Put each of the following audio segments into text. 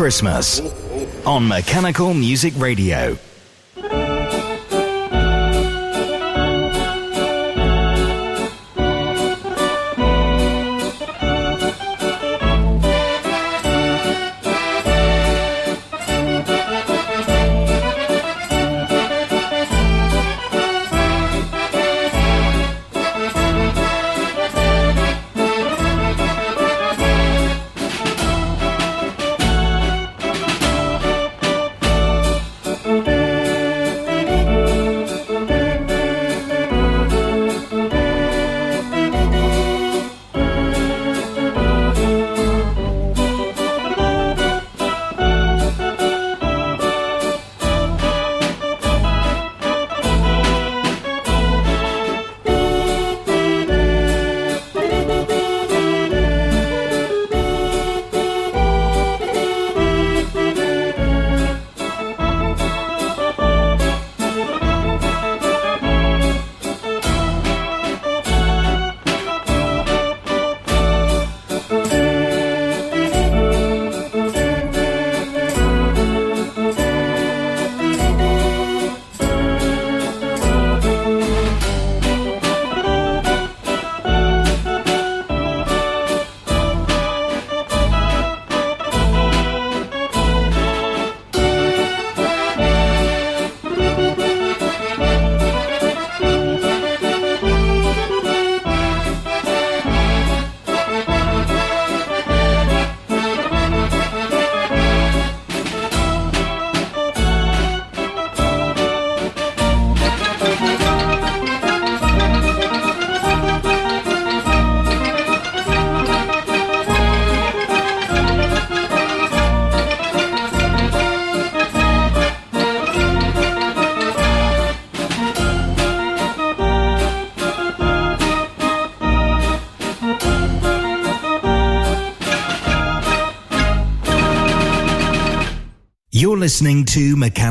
Christmas on Mechanical Music Radio.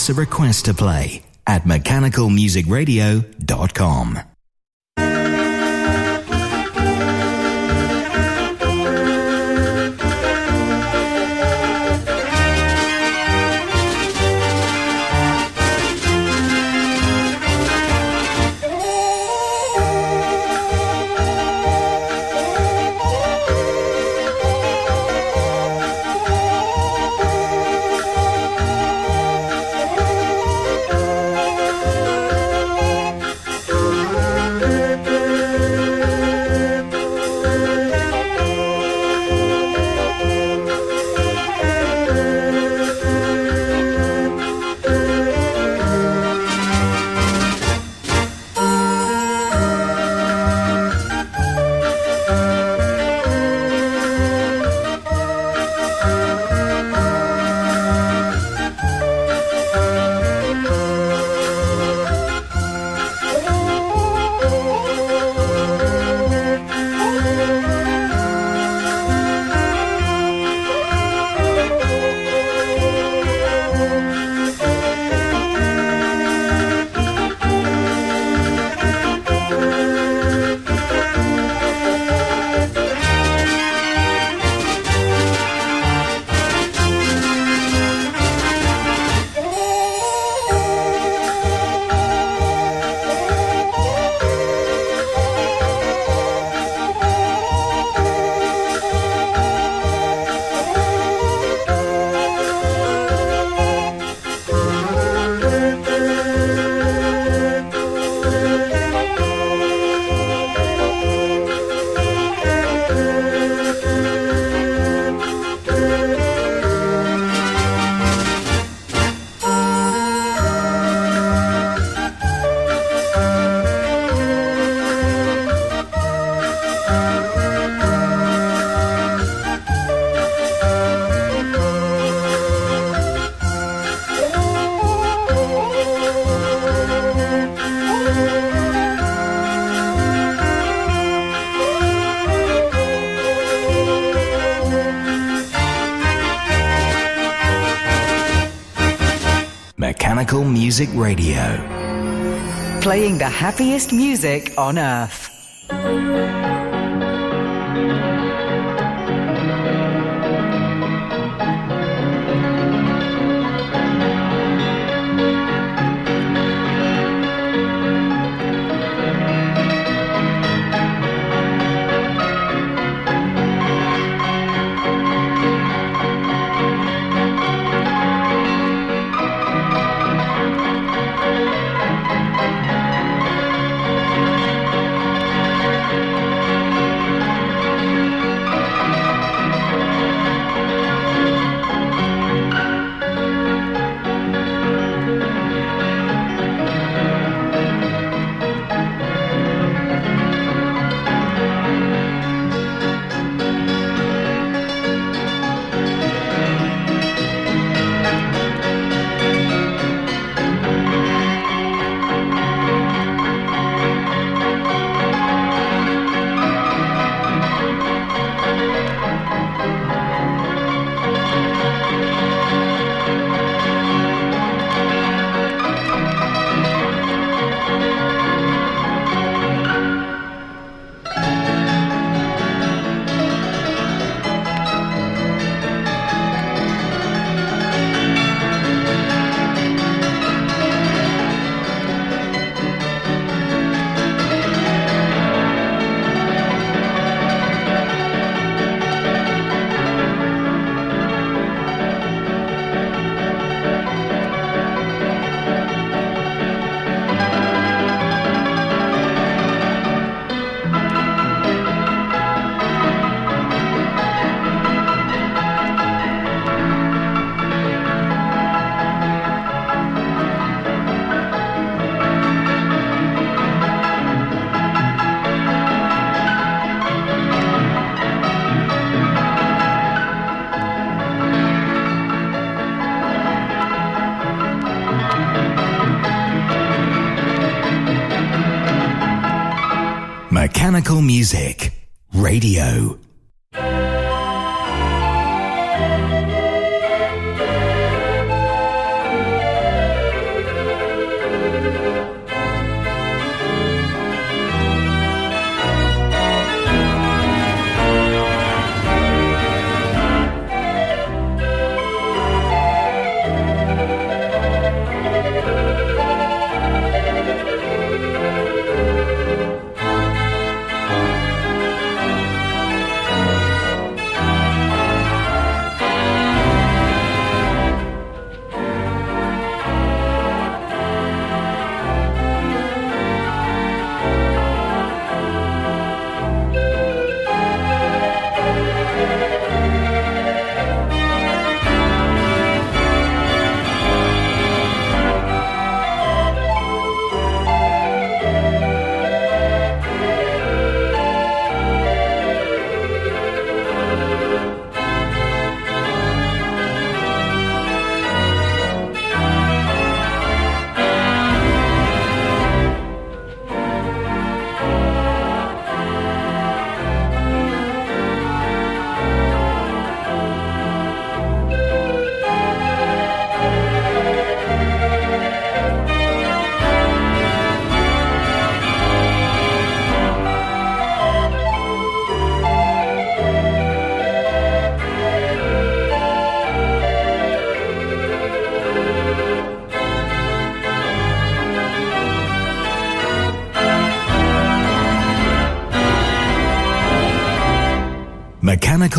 Us a request to play at mechanicalmusicradio.com. Music Radio. Playing the happiest music on earth.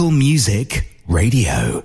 Music Radio.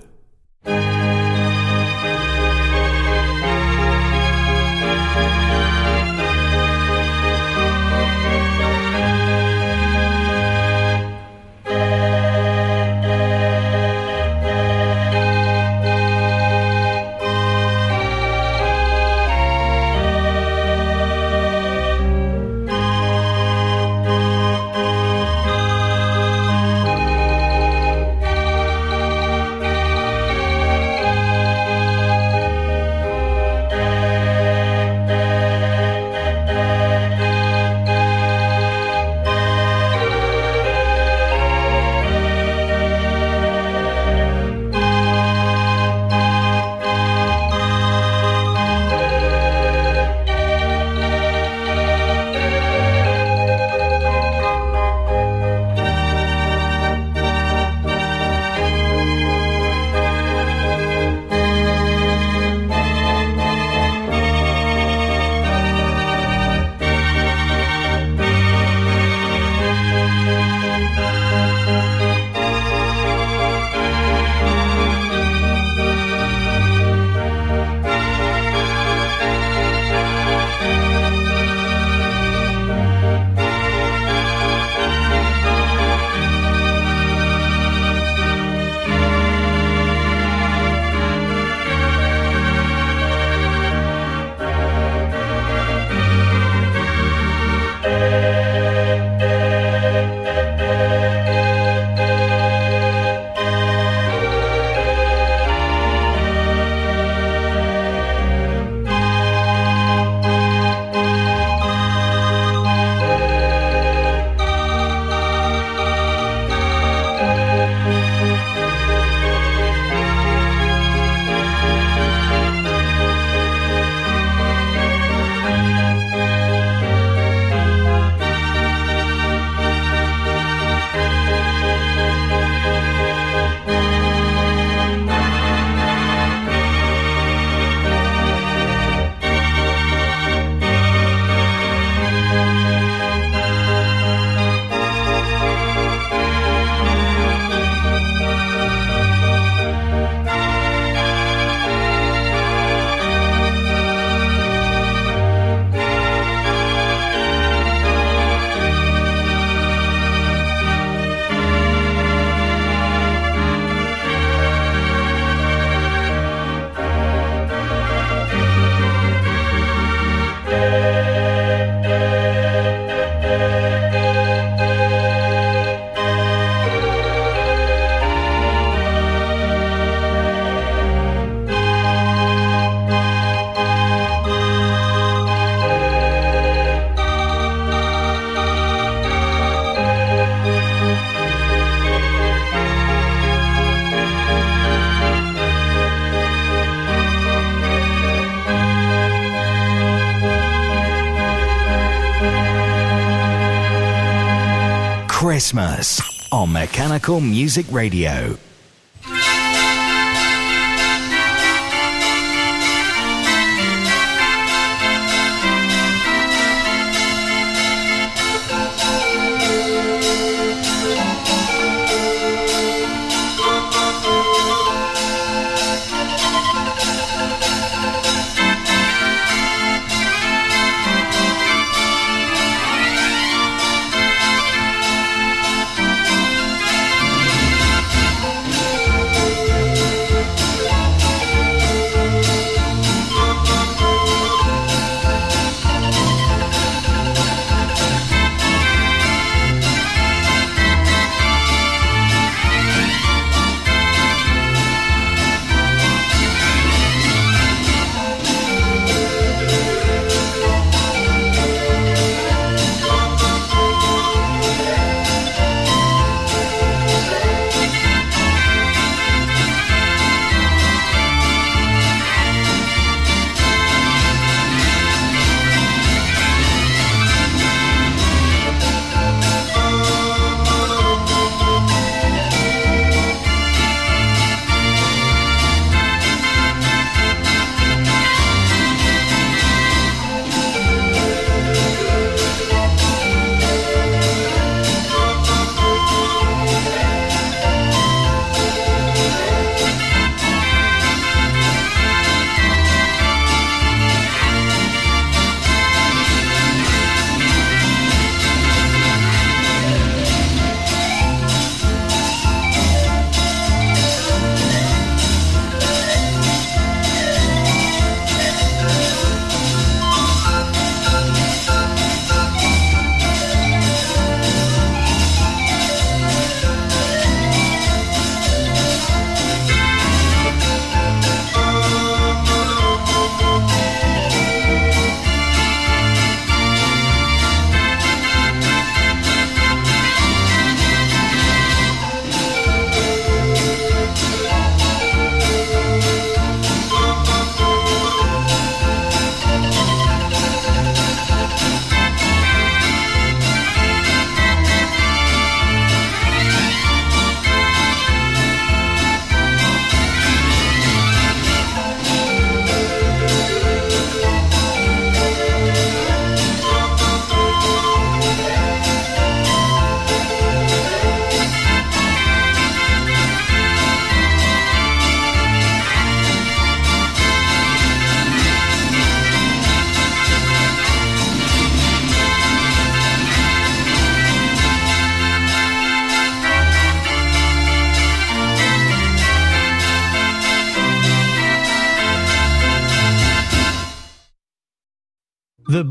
Christmas on Mechanical Music Radio.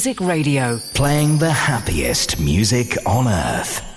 Music Radio. Playing the happiest music on earth.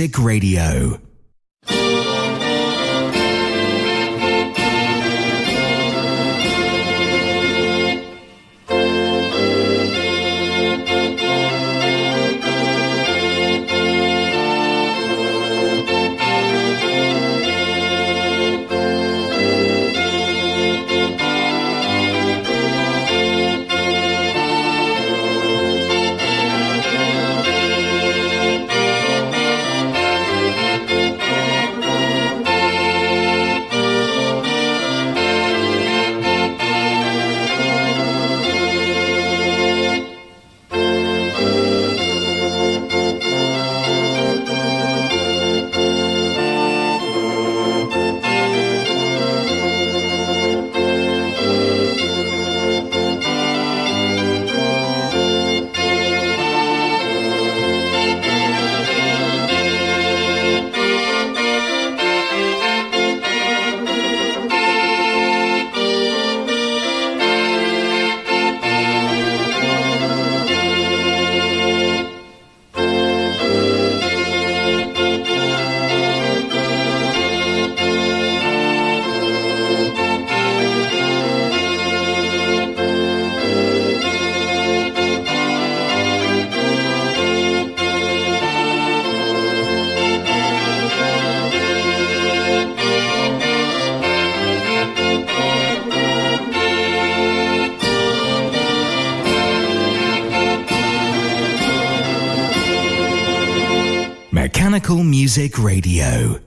Music Radio. Radio.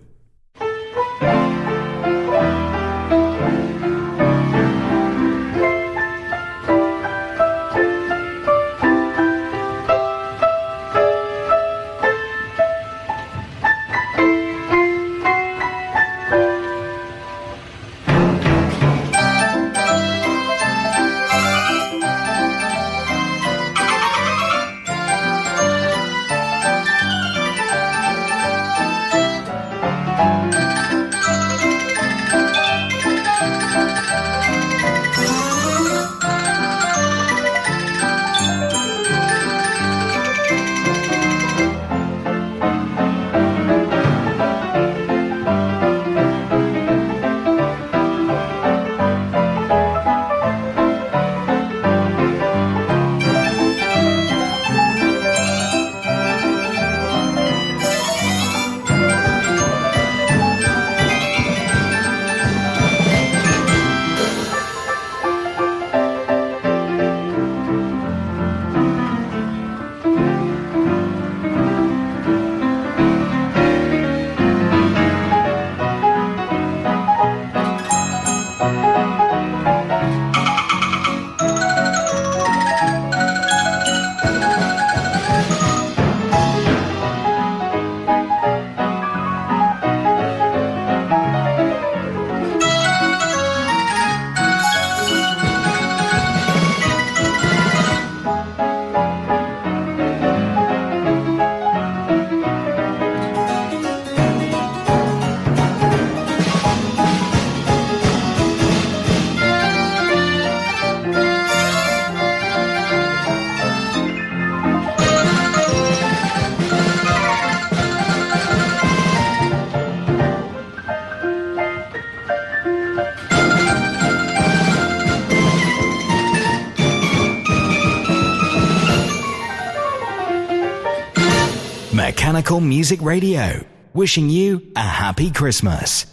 Music Radio, wishing you a happy Christmas.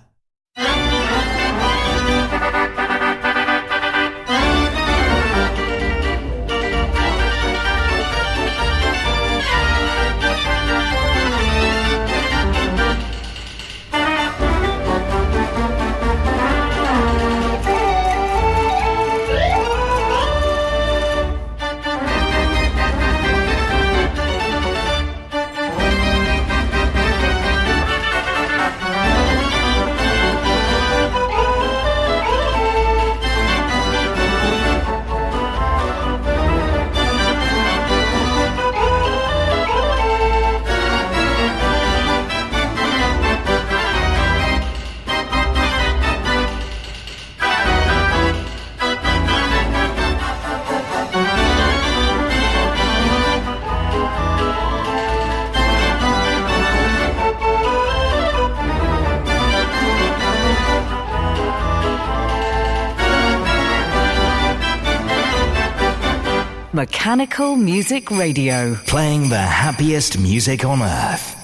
Mechanical Music Radio. Playing the happiest music on earth.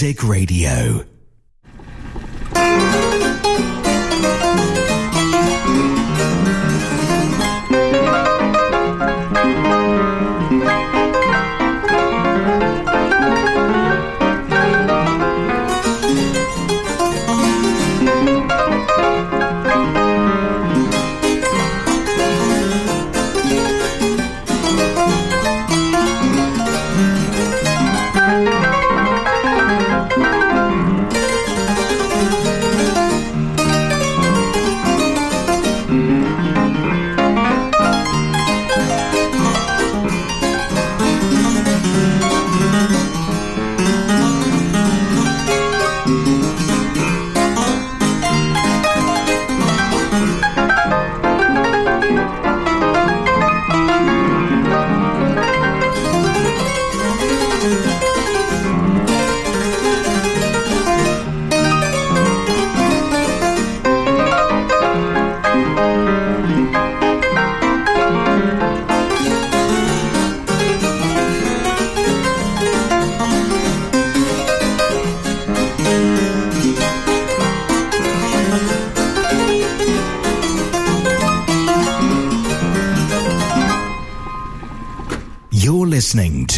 Music Radio.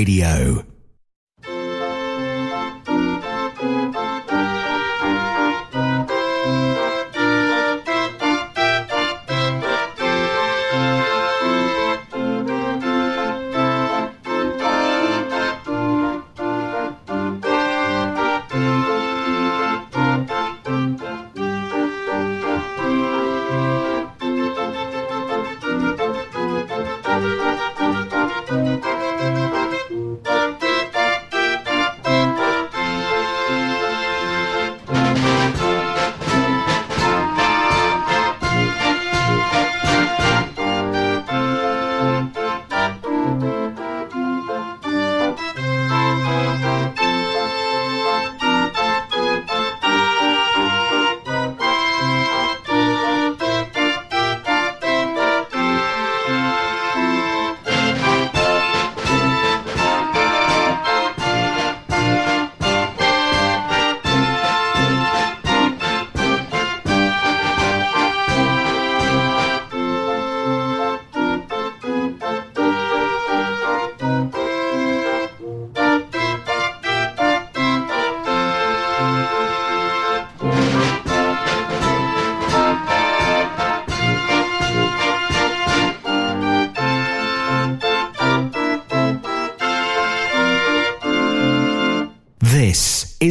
Radio.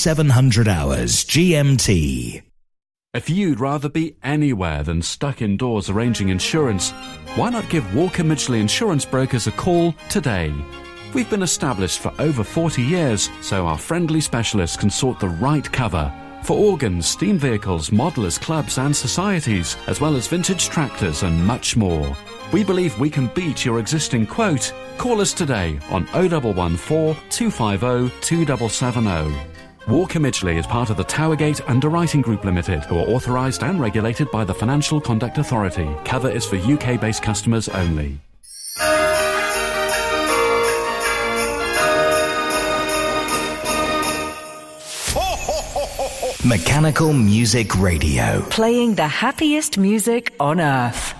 It's 0700 hours GMT. If you'd rather be anywhere than stuck indoors arranging insurance, why not give Walker Midgley Insurance Brokers a call today? We've been established for over 40 years, so our friendly specialists can sort the right cover for organs, steam vehicles, modelers, clubs, and societies, as well as vintage tractors and much more. We believe we can beat your existing quote. Call us today on 0114 250 2770. Walker Midgley is part of the Towergate Underwriting Group Limited, who are authorised and regulated by the Financial Conduct Authority. Cover is for UK based customers only. Mechanical Music Radio. Playing the happiest music on earth.